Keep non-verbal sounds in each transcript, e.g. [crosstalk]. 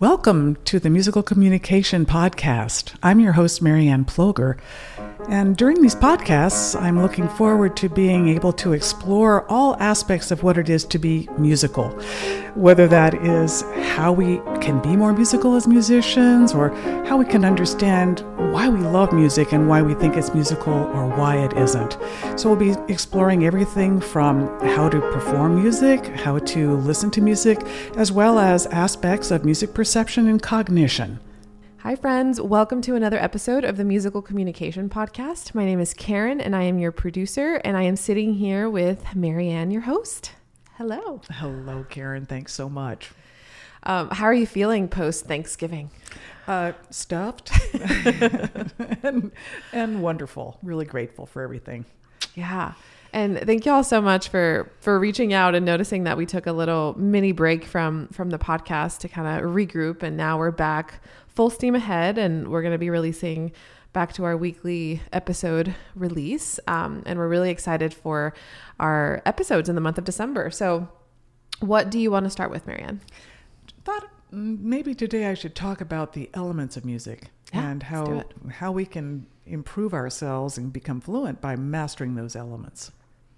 Welcome to the Musical Communication Podcast. I'm your host, Marianne Ploger. And during these podcasts, I'm looking forward to being able to explore all aspects of what it is to be musical, whether that is how we can be more musical as musicians, or how we can understand why we love music and why we think it's musical or why it isn't. So, we'll be exploring everything from how to perform music, how to listen to music, as well as aspects of music perception and cognition. Hi, friends. Welcome to another episode of the Musical Communication Podcast. My name is Karen, and I am your producer, and I am sitting here with Marianne, your host. Hello. Hello, Karen. Thanks so much. Um, how are you feeling post Thanksgiving? Uh, stuffed [laughs] [laughs] and, and wonderful. Really grateful for everything. Yeah. And thank you all so much for for reaching out and noticing that we took a little mini break from from the podcast to kind of regroup and now we're back full steam ahead and we're going to be releasing back to our weekly episode release. Um, and we're really excited for our episodes in the month of December. So, what do you want to start with, Marianne? Thought maybe today I should talk about the elements of music Yeah, and how how we can improve ourselves and become fluent by mastering those elements.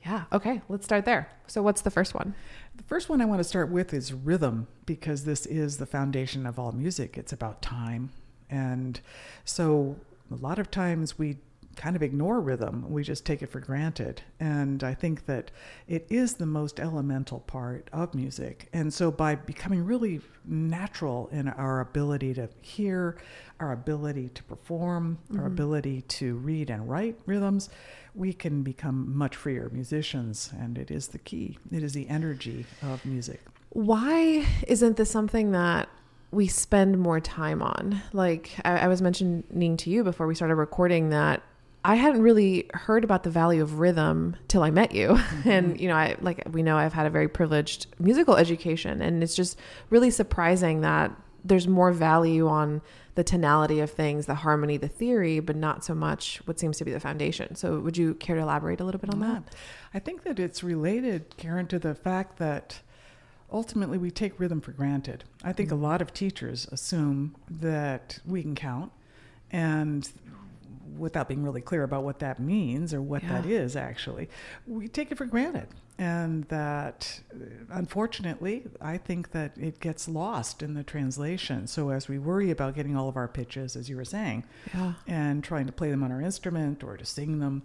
Yeah. Okay. Let's start there. So, what's the first one? The first one I want to start with is rhythm because this is the foundation of all music. It's about time. And so a lot of times we kind of ignore rhythm. We just take it for granted. And I think that it is the most elemental part of music. And so by becoming really natural in our ability to hear, our ability to perform, our mm-hmm. ability to read and write rhythms, we can become much freer musicians. And it is the key. It is the energy of music. Why isn't this something that we spend more time on? Like I, I was mentioning to you before we started recording that I hadn't really heard about the value of rhythm till I met you. [laughs] Mm-hmm. And, you know, I like we know I've had a very privileged musical education and it's just really surprising that there's more value on the tonality of things, the harmony, the theory, but not so much what seems to be the foundation. So would you care to elaborate a little bit on that? I think that it's related, Karen, to the fact that ultimately we take rhythm for granted. I think a mm-hmm. lot of teachers assume that we can count and without being really clear about what that means or what that Yeah. is actually, we take it for granted. And that, uh, unfortunately, I think that it gets lost in the translation. So, as we worry about getting all of our pitches, as you were saying, Yeah. and trying to play them on our instrument or to sing them,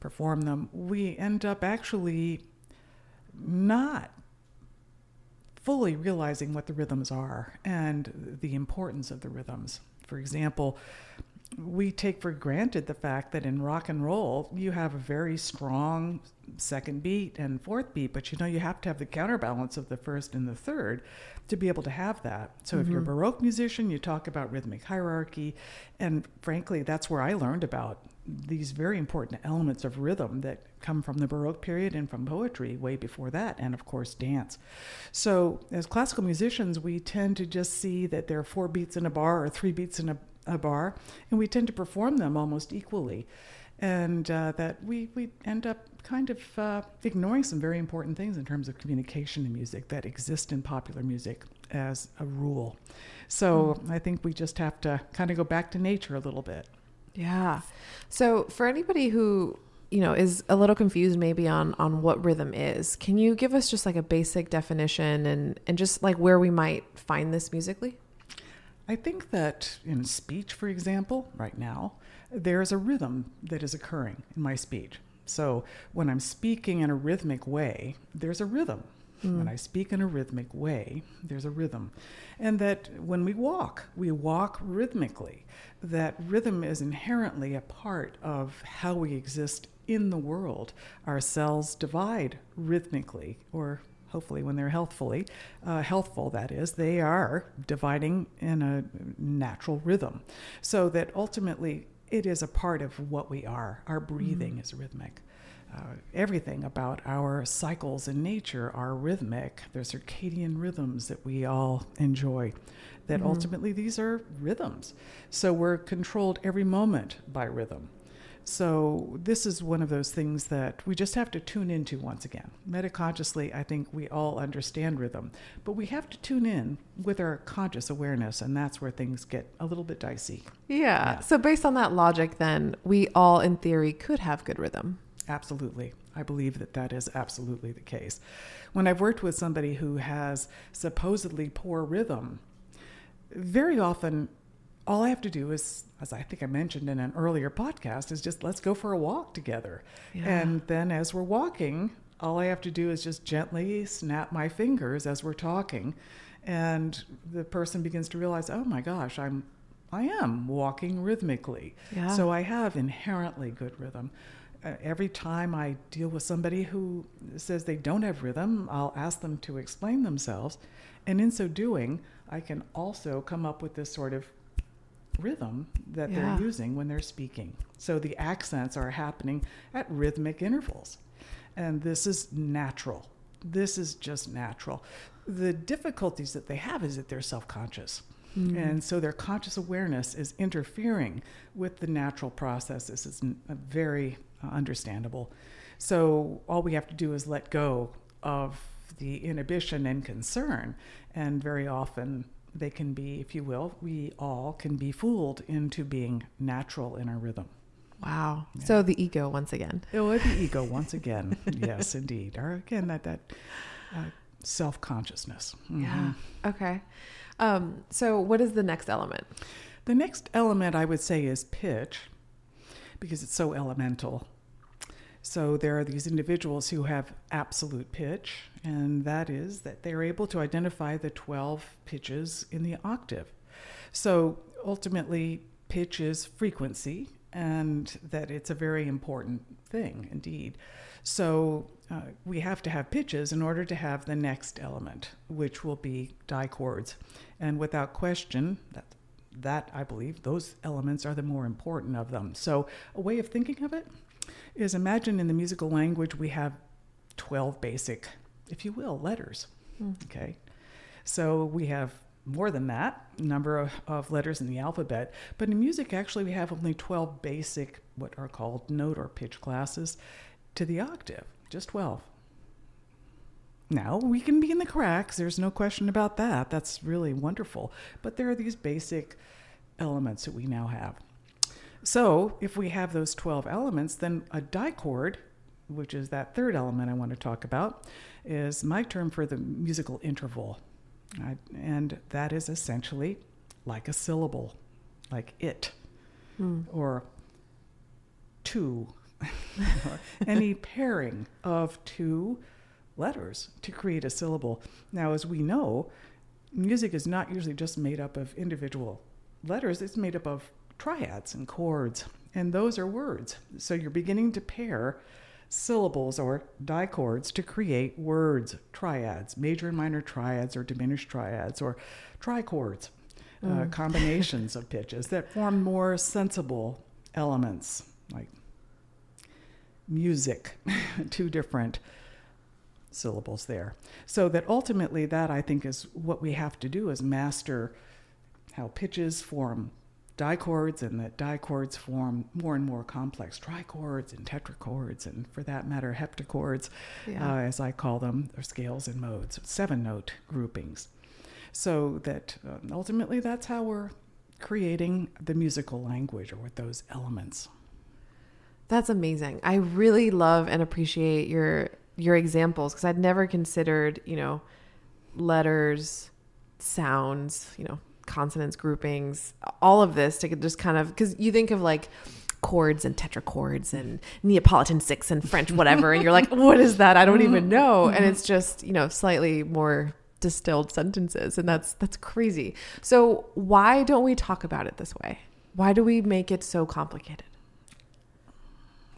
perform them, we end up actually not fully realizing what the rhythms are and the importance of the rhythms. For example, we take for granted the fact that in rock and roll you have a very strong second beat and fourth beat, but you know you have to have the counterbalance of the first and the third to be able to have that. So if you're a mm-hmm. baroque musician, you talk about rhythmic hierarchy, and frankly, that's where I learned about these very important elements of rhythm that come from the baroque period and from poetry way before that and of course dance so as classical musicians we tend to just see that there are four beats in a bar or three beats in a, a bar and we tend to perform them almost equally and uh, that we, we end up kind of uh, ignoring some very important things in terms of communication in music that exist in popular music as a rule so i think we just have to kind of go back to nature a little bit Yeah. So for anybody who, you know, is a little confused maybe on on what rhythm is, can you give us just like a basic definition and and just like where we might find this musically? I think that in speech, for example, right now, there is a rhythm that is occurring in my speech. So when I'm speaking in a rhythmic way, there's a rhythm. Hmm. When I speak in a rhythmic way, there's a rhythm. And that when we walk, we walk rhythmically. That rhythm is inherently a part of how we exist in the world. Our cells divide rhythmically, or hopefully when they're healthfully, uh, healthful that is, they are dividing in a natural rhythm. So that ultimately it is a part of what we are. Our breathing is rhythmic. Uh, everything about our cycles in nature are rhythmic. They're circadian rhythms that we all enjoy. That ultimately these are rhythms. So we're controlled every moment by rhythm. So, this is one of those things that we just have to tune into once again. Metaconsciously, I think we all understand rhythm, but we have to tune in with our conscious awareness, and that's where things get a little bit dicey. Yeah. Yeah. So based on that logic, then we all, in theory, could have good rhythm. Absolutely. I believe that that is absolutely the case. When I've worked with somebody who has supposedly poor rhythm, very often all I have to do is, as I think I mentioned in an earlier podcast, is just let's go for a walk together. Yeah. And then as we're walking, all I have to do is just gently snap my fingers as we're talking. And the person begins to realize, oh my gosh, I'm I am walking rhythmically. Yeah. So I have inherently good rhythm. Uh, every time I deal with somebody who says they don't have rhythm, I'll ask them to explain themselves. And in so doing, I can also come up with this sort of rhythm that Yeah. they're using when they're speaking. So the accents are happening at rhythmic intervals. And this is natural. This is just natural. The difficulties that they have is that they're self conscious. And so their conscious awareness is interfering with the natural process. This is uh, very uh, understandable. So all we have to do is let go of the inhibition and concern. And very often they can be, if you will, we all can be fooled into being natural in our rhythm. Wow. So the ego once again. Oh, the ego once again. [laughs] yes, indeed. Or again, that that uh, self consciousness. Yeah. Okay. Um, so what is the next element? The next element I would say is pitch, because it's so elemental. So there are these individuals who have absolute pitch, and that is that they're able to identify the 12 pitches in the octave. So ultimately, pitch is frequency, and that it's a very important thing indeed. So uh, we have to have pitches in order to have the next element, which will be dichords. And without question, that that I believe those elements are the more important of them. So a way of thinking of it is imagine in the musical language we have 12 basic, if you will, letters. Hmm. Okay. So we have more than that number of, of letters in the alphabet, but in music, actually, we have only 12 basic, what are called note or pitch classes to the octave, just 12. Now, we can be in the cracks, there's no question about that. That's really wonderful. But there are these basic elements that we now have. So, if we have those 12 elements, then a dichord, which is that third element I want to talk about, is my term for the musical interval. I, and that is essentially like a syllable, like it, hmm. or two, or [laughs] any pairing of two letters to create a syllable. Now, as we know, music is not usually just made up of individual letters, it's made up of triads and chords, and those are words. So you're beginning to pair syllables or dichords to create words, triads, major and minor triads or diminished triads or trichords, uh, [laughs] combinations of pitches that form more sensible elements like music, [laughs] two different syllables there. So that ultimately that I think is what we have to do is master how pitches form dichords and that dichords form more and more complex trichords and tetrachords and for that matter heptachords Yeah. uh, as I call them or scales and modes seven note groupings so that uh, ultimately that's how we're creating the musical language or with those elements That's amazing. I really love and appreciate your your examples because I'd never considered, you know, letters, sounds, you know, consonants, groupings, all of this to just kind of because you think of like chords and tetrachords and Neapolitan six and French whatever, and you're like, what is that? I don't even mm-hmm. know, and mm-hmm. it's just you know slightly more distilled sentences, and that's that's crazy. So why don't we talk about it this way? Why do we make it so complicated?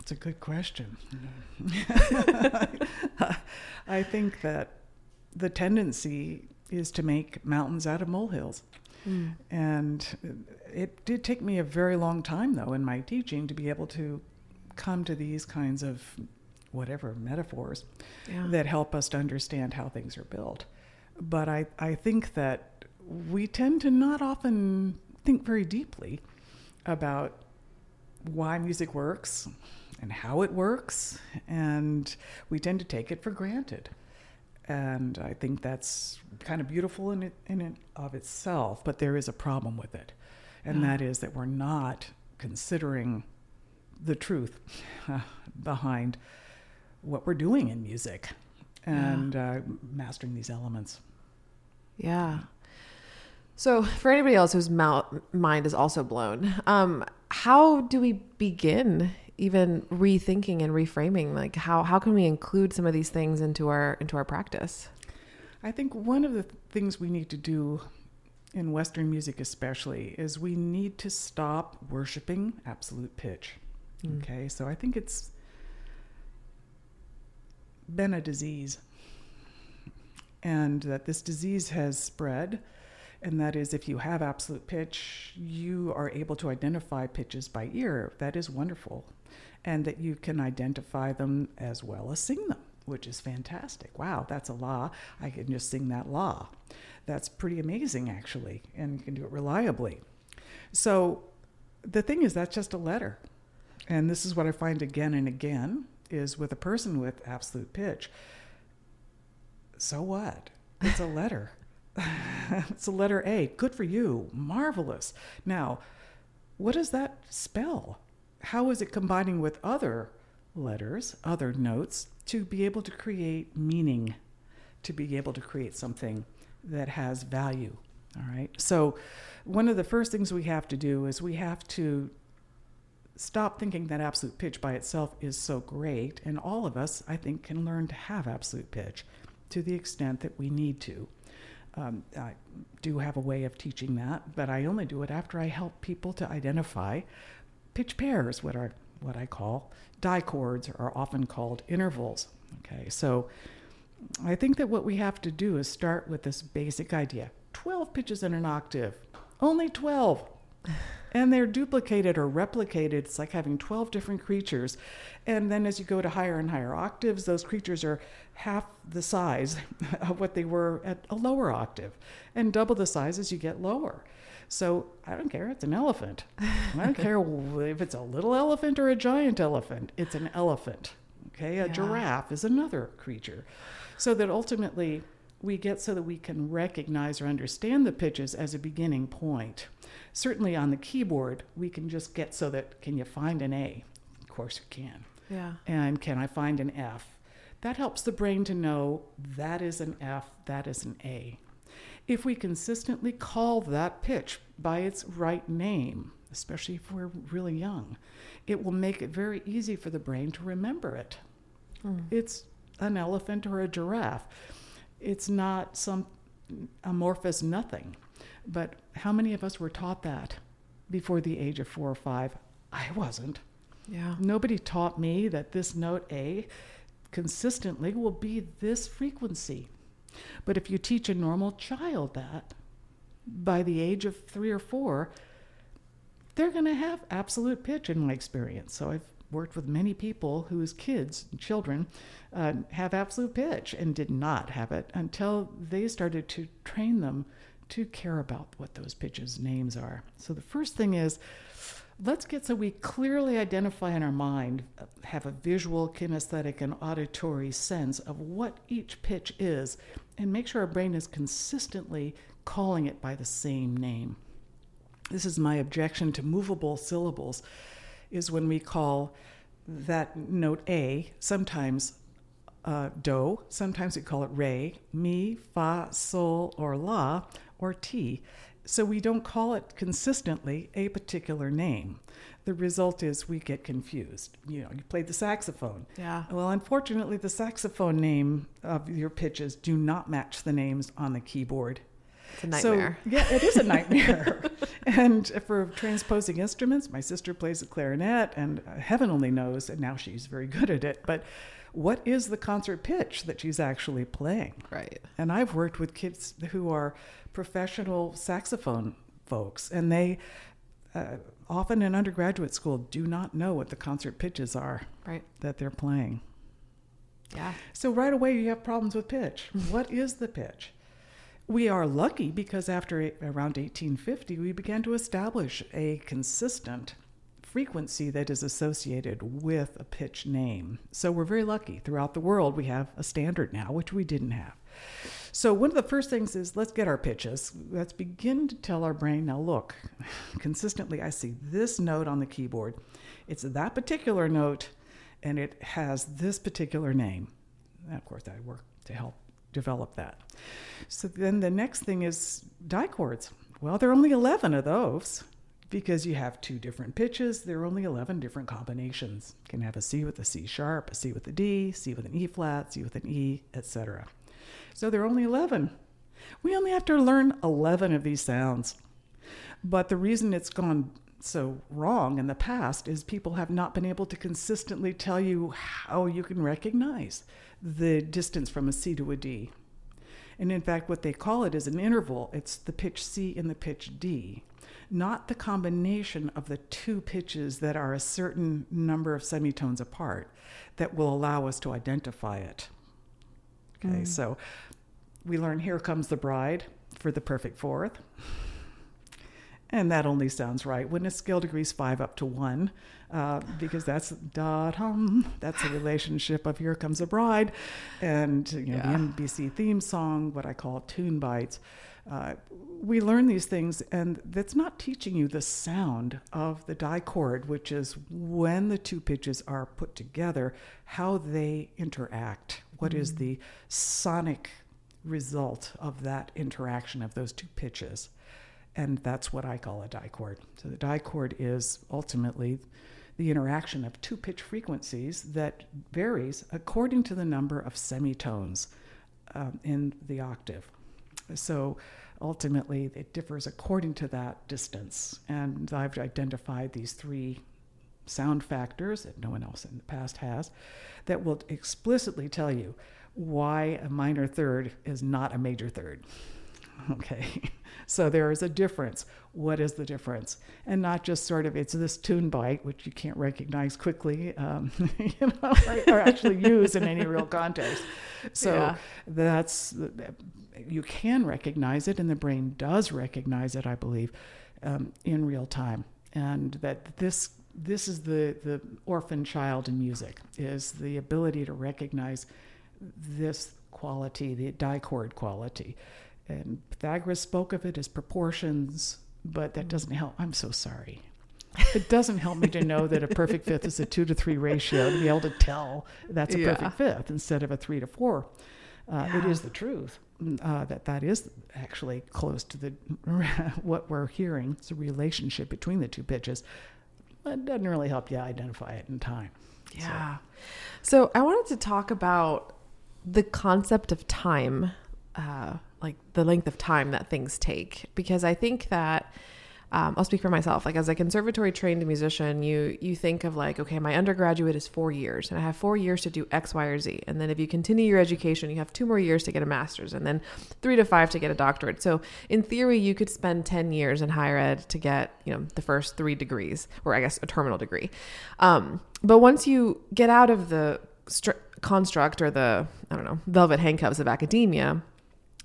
It's a good question. [laughs] [laughs] I think that the tendency is to make mountains out of molehills. Mm. And it did take me a very long time, though, in my teaching to be able to come to these kinds of whatever metaphors Yeah. that help us to understand how things are built. But I, I think that we tend to not often think very deeply about why music works and how it works, and we tend to take it for granted. And I think that's kind of beautiful in it, in it of itself, but there is a problem with it. And Yeah. that is that we're not considering the truth [laughs] behind what we're doing in music and uh, mastering these elements. Yeah. So, for anybody else whose mou- mind is also blown, um, how do we begin even rethinking and reframing? Like, how how can we include some of these things into our into our practice? I think one of the things we need to do in Western music, especially, is we need to stop worshiping absolute pitch. Mm. Okay, so I think it's been a disease, and that this disease has spread. And that is, if you have absolute pitch, you are able to identify pitches by ear. That is wonderful. And that you can identify them as well as sing them, which is fantastic. Wow, that's a law. I can just sing that law. That's pretty amazing, actually, and you can do it reliably. So the thing is, that's just a letter. And this is what I find again and again is with a person with absolute pitch. So what? It's a [laughs] letter. [laughs] it's a letter A. Good for you. Marvelous. Now, what does that spell? How is it combining with other letters, other notes, to be able to create meaning, to be able to create something that has value? All right. So, one of the first things we have to do is we have to stop thinking that absolute pitch by itself is so great. And all of us, I think, can learn to have absolute pitch to the extent that we need to. Um, I do have a way of teaching that, but I only do it after I help people to identify pitch pairs, what are what I call dichords, are often called intervals. Okay, so I think that what we have to do is start with this basic idea: twelve pitches in an octave, only twelve and they're duplicated or replicated. It's like having 12 different creatures. And then as you go to higher and higher octaves, those creatures are half the size [laughs] of what they were at a lower octave, and double the size as you get lower. So I don't care, it's an elephant. I don't [laughs] care if it's a little elephant or a giant elephant, it's an elephant. Okay, a Yeah. giraffe is another creature. So that ultimately we get so that we can recognize or understand the pitches as a beginning point. Certainly on the keyboard, we can just get so that can you find an A? Of course you can. Yeah. And can I find an F? That helps the brain to know that is an F, that is an A. If we consistently call that pitch by its right name, especially if we're really young, it will make it very easy for the brain to remember it. Hmm. It's an elephant or a giraffe. It's not some amorphous nothing. But how many of us were taught that before the age of four or five? I wasn't. Yeah. Nobody taught me that this note A consistently will be this frequency. But if you teach a normal child that, by the age of three or four, they're going to have absolute pitch in my experience. So I've worked with many people whose kids, children, uh, have absolute pitch and did not have it until they started to train them to care about what those pitches names are. So the first thing is let's get so we clearly identify in our mind, have a visual, kinesthetic, and auditory sense of what each pitch is, and make sure our brain is consistently calling it by the same name. This is my objection to movable syllables, is when we call that note A, sometimes uh, do, sometimes we call it re, mi, fa, sol, or la, or ti. So we don't call it consistently a particular name. The result is we get confused. You know, you played the saxophone. Yeah. Well, unfortunately, the saxophone name of your pitches do not match the names on the keyboard. It's a nightmare. So, yeah, it is a nightmare. [laughs] and for transposing instruments, my sister plays the clarinet, and uh, heaven only knows, and now she's very good at it. But what is the concert pitch that she's actually playing? right. And I've worked with kids who are professional saxophone folks, and they uh, often in undergraduate school do not know what the concert pitches are Right. that they're playing. Yeah. So right away you have problems with pitch. what is the pitch? We are lucky because after around 1850 we began to establish a consistent frequency that is associated with a pitch name. So we're very lucky. Throughout the world, we have a standard now, which we didn't have. So, one of the first things is let's get our pitches. Let's begin to tell our brain now, look, [laughs] consistently, I see this note on the keyboard. It's that particular note, and it has this particular name. And of course, I work to help develop that. So, then the next thing is dichords. Well, there are only 11 of those because you have two different pitches. There are only 11 different combinations. You can have a C with a C sharp, a C with a D, C with an E flat, C with an E, etc. So there are only 11. We only have to learn 11 of these sounds. But the reason it's gone so wrong in the past is people have not been able to consistently tell you how you can recognize the distance from a C to a D. And in fact, what they call it is an interval. It's the pitch C and the pitch D, not the combination of the two pitches that are a certain number of semitones apart that will allow us to identify it. Okay, mm. so we learn Here Comes the Bride for the perfect fourth. And that only sounds right when a scale degrees five up to one, uh, because that's da hum. That's a relationship of "Here Comes a Bride," and you know yeah. the NBC theme song, what I call tune bites. Uh, we learn these things, and that's not teaching you the sound of the dichord, which is when the two pitches are put together, how they interact. What mm-hmm. is the sonic result of that interaction of those two pitches. And that's what I call a dichord. So the dichord is ultimately the interaction of two pitch frequencies that varies according to the number of semitones um, in the octave. So ultimately, it differs according to that distance. And I've identified these three sound factors that no one else in the past has that will explicitly tell you why a minor third is not a major third. [laughs] Okay, so there is a difference. What is the difference? And not just sort of it's this tune bite, which you can't recognize quickly, um, [laughs] you know, [laughs] or, or, actually use in any real context. So yeah. that's you can recognize it, and the brain does recognize it, I believe, um, in real time, and that this this is the the orphan child in music is the ability to recognize this quality, the dichord quality. And Pythagoras spoke of it as proportions, but that doesn't help. I'm so sorry. It doesn't help me to know that a perfect fifth is a two to three ratio to be able to tell that's a yeah. perfect fifth instead of a three to four. Uh, yeah. It is the truth uh, that that is actually close to the [laughs] what we're hearing. It's a relationship between the two pitches. It doesn't really help you identify it in time. Yeah. So, so I wanted to talk about the concept of time, uh, like the length of time that things take, because I think that um, I'll speak for myself. Like as a conservatory trained musician, you you think of like, okay, my undergraduate is four years, and I have four years to do X, Y, or Z, and then if you continue your education, you have two more years to get a master's, and then three to five to get a doctorate. So in theory, you could spend ten years in higher ed to get you know the first three degrees, or I guess a terminal degree. Um, but once you get out of the construct or the, I don't know, velvet handcuffs of academia,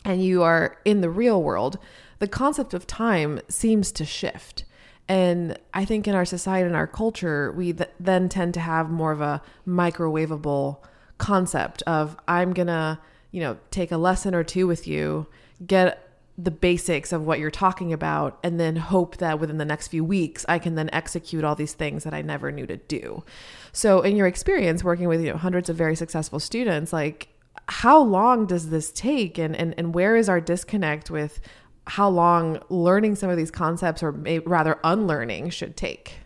and you are in the real world, the concept of time seems to shift. And I think in our society and our culture, we th- then tend to have more of a microwavable concept of I'm going to, you know, take a lesson or two with you, get the basics of what you're talking about and then hope that within the next few weeks I can then execute all these things that I never knew to do. So in your experience working with you know hundreds of very successful students like how long does this take and and and where is our disconnect with how long learning some of these concepts or rather unlearning should take?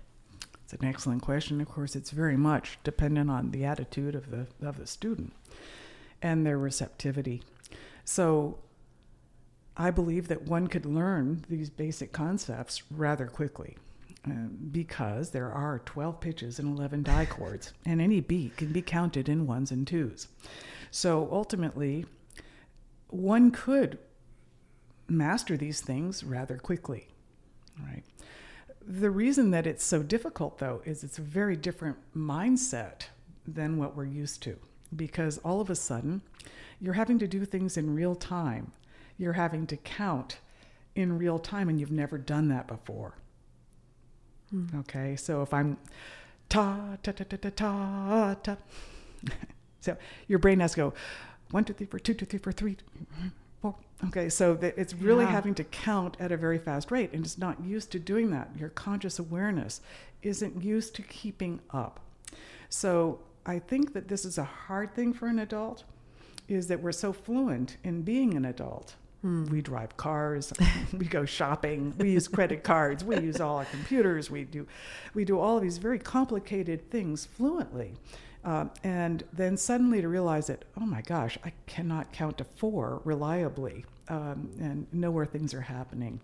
It's an excellent question. Of course, it's very much dependent on the attitude of the of the student and their receptivity. So I believe that one could learn these basic concepts rather quickly. Uh, because there are 12 pitches and 11 dichords, and any beat can be counted in ones and twos. So ultimately, one could master these things rather quickly, right? The reason that it's so difficult, though, is it's a very different mindset than what we're used to, because all of a sudden, you're having to do things in real time you're having to count in real time and you've never done that before. Hmm. Okay, so if I'm ta ta ta ta ta ta ta, so your brain has to go one two three four two two three four three four. Okay, so that it's really Yeah. having to count at a very fast rate, and it's not used to doing that. Your conscious awareness isn't used to keeping up. So I think that this is a hard thing for an adult, is that we're so fluent in being an adult. Hmm. We drive cars, [laughs] we go shopping, we use credit cards, we use all our computers, we do, we do all of these very complicated things fluently. Uh, and then suddenly to realize that, oh my gosh, I cannot count to four reliably um, and know where things are happening.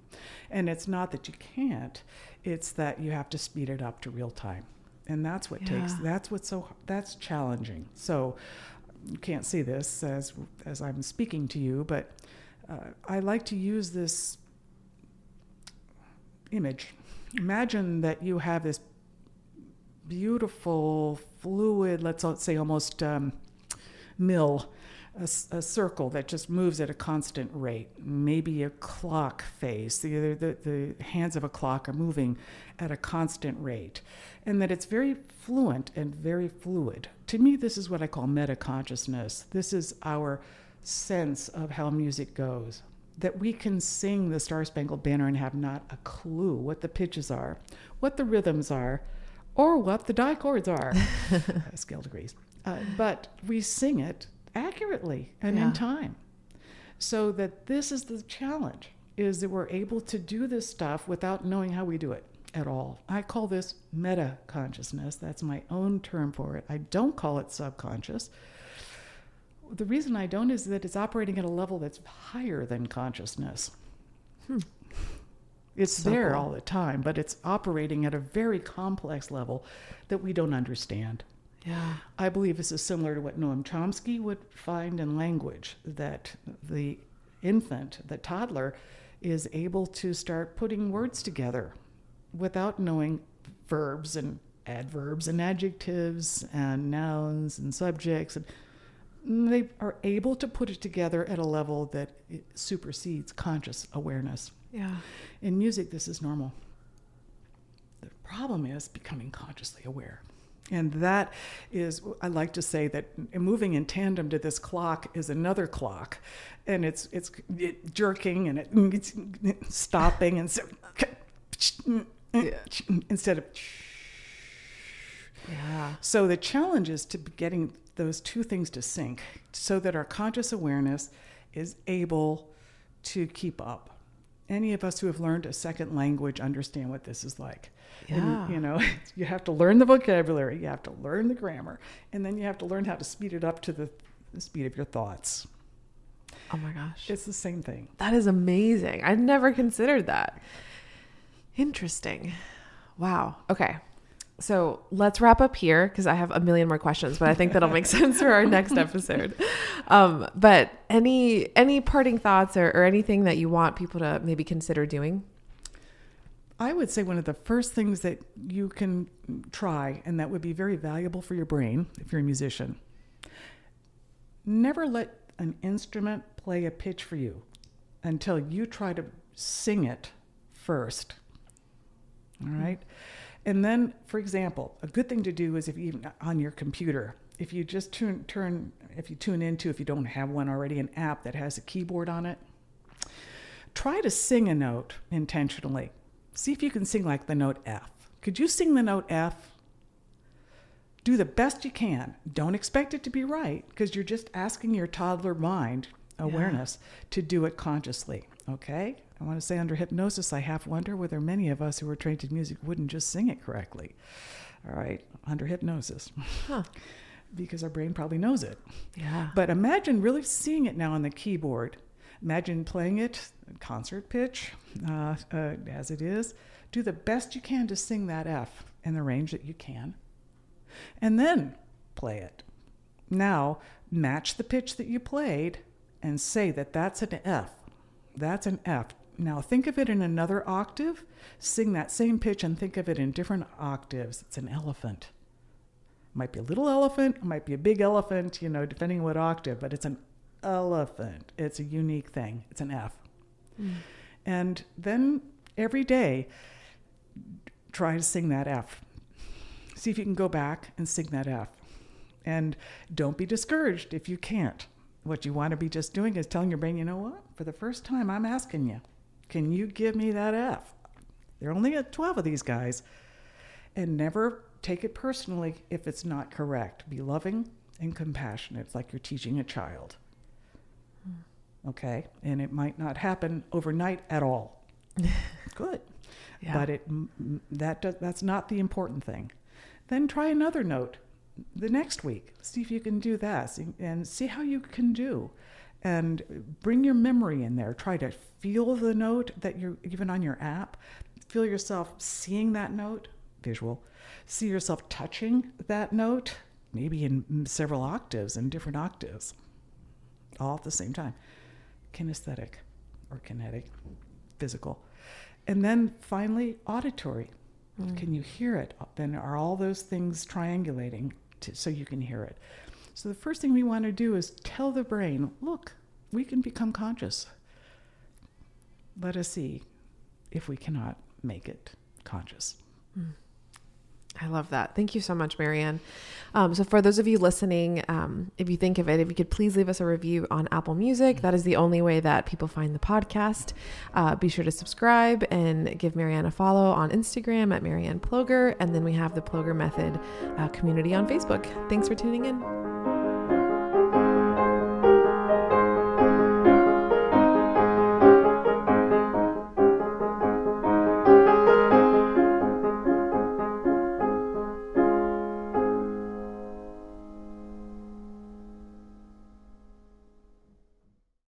And it's not that you can't, it's that you have to speed it up to real time. And that's what takes, that's what's so, that's challenging. So you can't see this as, as I'm speaking to you, but uh, I like to use this image. Imagine that you have this beautiful, fluid, let's say almost um, mill, a, a circle that just moves at a constant rate. Maybe a clock face. The, the, the hands of a clock are moving at a constant rate. And that it's very fluent and very fluid. To me, this is what I call meta consciousness. This is our sense of how music goes. That we can sing the Star Spangled Banner and have not a clue what the pitches are, what the rhythms are, or what the dichords are, [laughs] scale degrees. Uh, but we sing it accurately and Yeah. in time. So that this is the challenge is that we're able to do this stuff without knowing how we do it at all. I call this meta consciousness. That's my own term for it. I don't call it subconscious. The reason I don't is that it's operating at a level that's higher than consciousness. It's So there cool. all the time, but it's operating at a very complex level that we don't understand. Yeah. I believe this is similar to what Noam Chomsky would find in language that the infant, the toddler, is able to start putting words together without knowing verbs and adverbs and adjectives and nouns and subjects. And they are able to put it together at a level that supersedes conscious awareness. Yeah. In music, this is normal. The problem is becoming consciously aware. And that is, I like to say that moving in tandem to this clock is another clock, and it's it's it jerking and it, mm, it's mm, stopping and so, instead of Yeah. so the challenge is to be getting those two things to sync so that our conscious awareness is able to keep up. Any of us who have learned a second language understand what this is like. Yeah. And, you know, [laughs] you have to learn the vocabulary, you have to learn the grammar, and then you have to learn how to speed it up to the, the speed of your thoughts. Oh my gosh. It's the same thing. That is amazing. I'd never considered that. Interesting. Wow. Okay. So let's wrap up here because I have a million more questions, but I think that'll make [laughs] sense for our next episode. Um, but any any parting thoughts or, or anything that you want people to maybe consider doing? I would say one of the first things that you can try, and that would be very valuable for your brain if you're a musician, never let an instrument play a pitch for you until you try to sing it first. All right? And then, for example, a good thing to do is if you on your computer, if you just turn turn if you tune into if you don't have one already an app that has a keyboard on it, try to sing a note intentionally. See if you can sing like the note F. Could you sing the note F? Do the best you can. Don't expect it to be right because you're just asking your toddler mind awareness to do it consciously. Okay? I want to say under hypnosis, I half wonder whether many of us who are trained in music wouldn't just sing it correctly. All right? Under hypnosis. Huh. [laughs] because our brain probably knows it. Yeah. But imagine really seeing it now on the keyboard. Imagine playing it concert pitch uh, uh, as it is. Do the best you can to sing that F in the range that you can, and then play it. Now match the pitch that you played and say that that's an F. That's an F. Now think of it in another octave. Sing that same pitch and think of it in different octaves. It's an elephant might be a little elephant, it might be a big elephant, you know, depending on what octave, but it's an elephant. It's a unique thing. It's an F. Hmm. And then every day, try to sing that F. See if you can go back and sing that F. And don't be discouraged if you can't. What you want to be just doing is telling your brain, you know what? For the first time, I'm asking you, can you give me that F? There are only 12 of these guys. And never take it personally if it's not correct. Be loving and compassionate. It's like you're teaching a child. Hmm. Okay? And it might not happen overnight at all. [laughs] Good. Yeah. But it that does, that's not the important thing. Then try another note the next week. See if you can do that and see how you can do. And bring your memory in there. Try to feel the note that you're even on your app. Feel yourself seeing that note, visual. See yourself touching that note, maybe in several octaves, and different octaves, all at the same time. Kinesthetic or kinetic, physical. And then finally, auditory. Mm. Can you hear it? Then are all those things triangulating to, so you can hear it? So the first thing we want to do is tell the brain, look, we can become conscious. Let us see if we cannot make it conscious. Mm. I love that. Thank you so much, Marianne. Um, so, for those of you listening, um, if you think of it, if you could please leave us a review on Apple Music, that is the only way that people find the podcast. Uh, be sure to subscribe and give Marianne a follow on Instagram at Marianne Ploger. And then we have the Ploger Method uh, community on Facebook. Thanks for tuning in.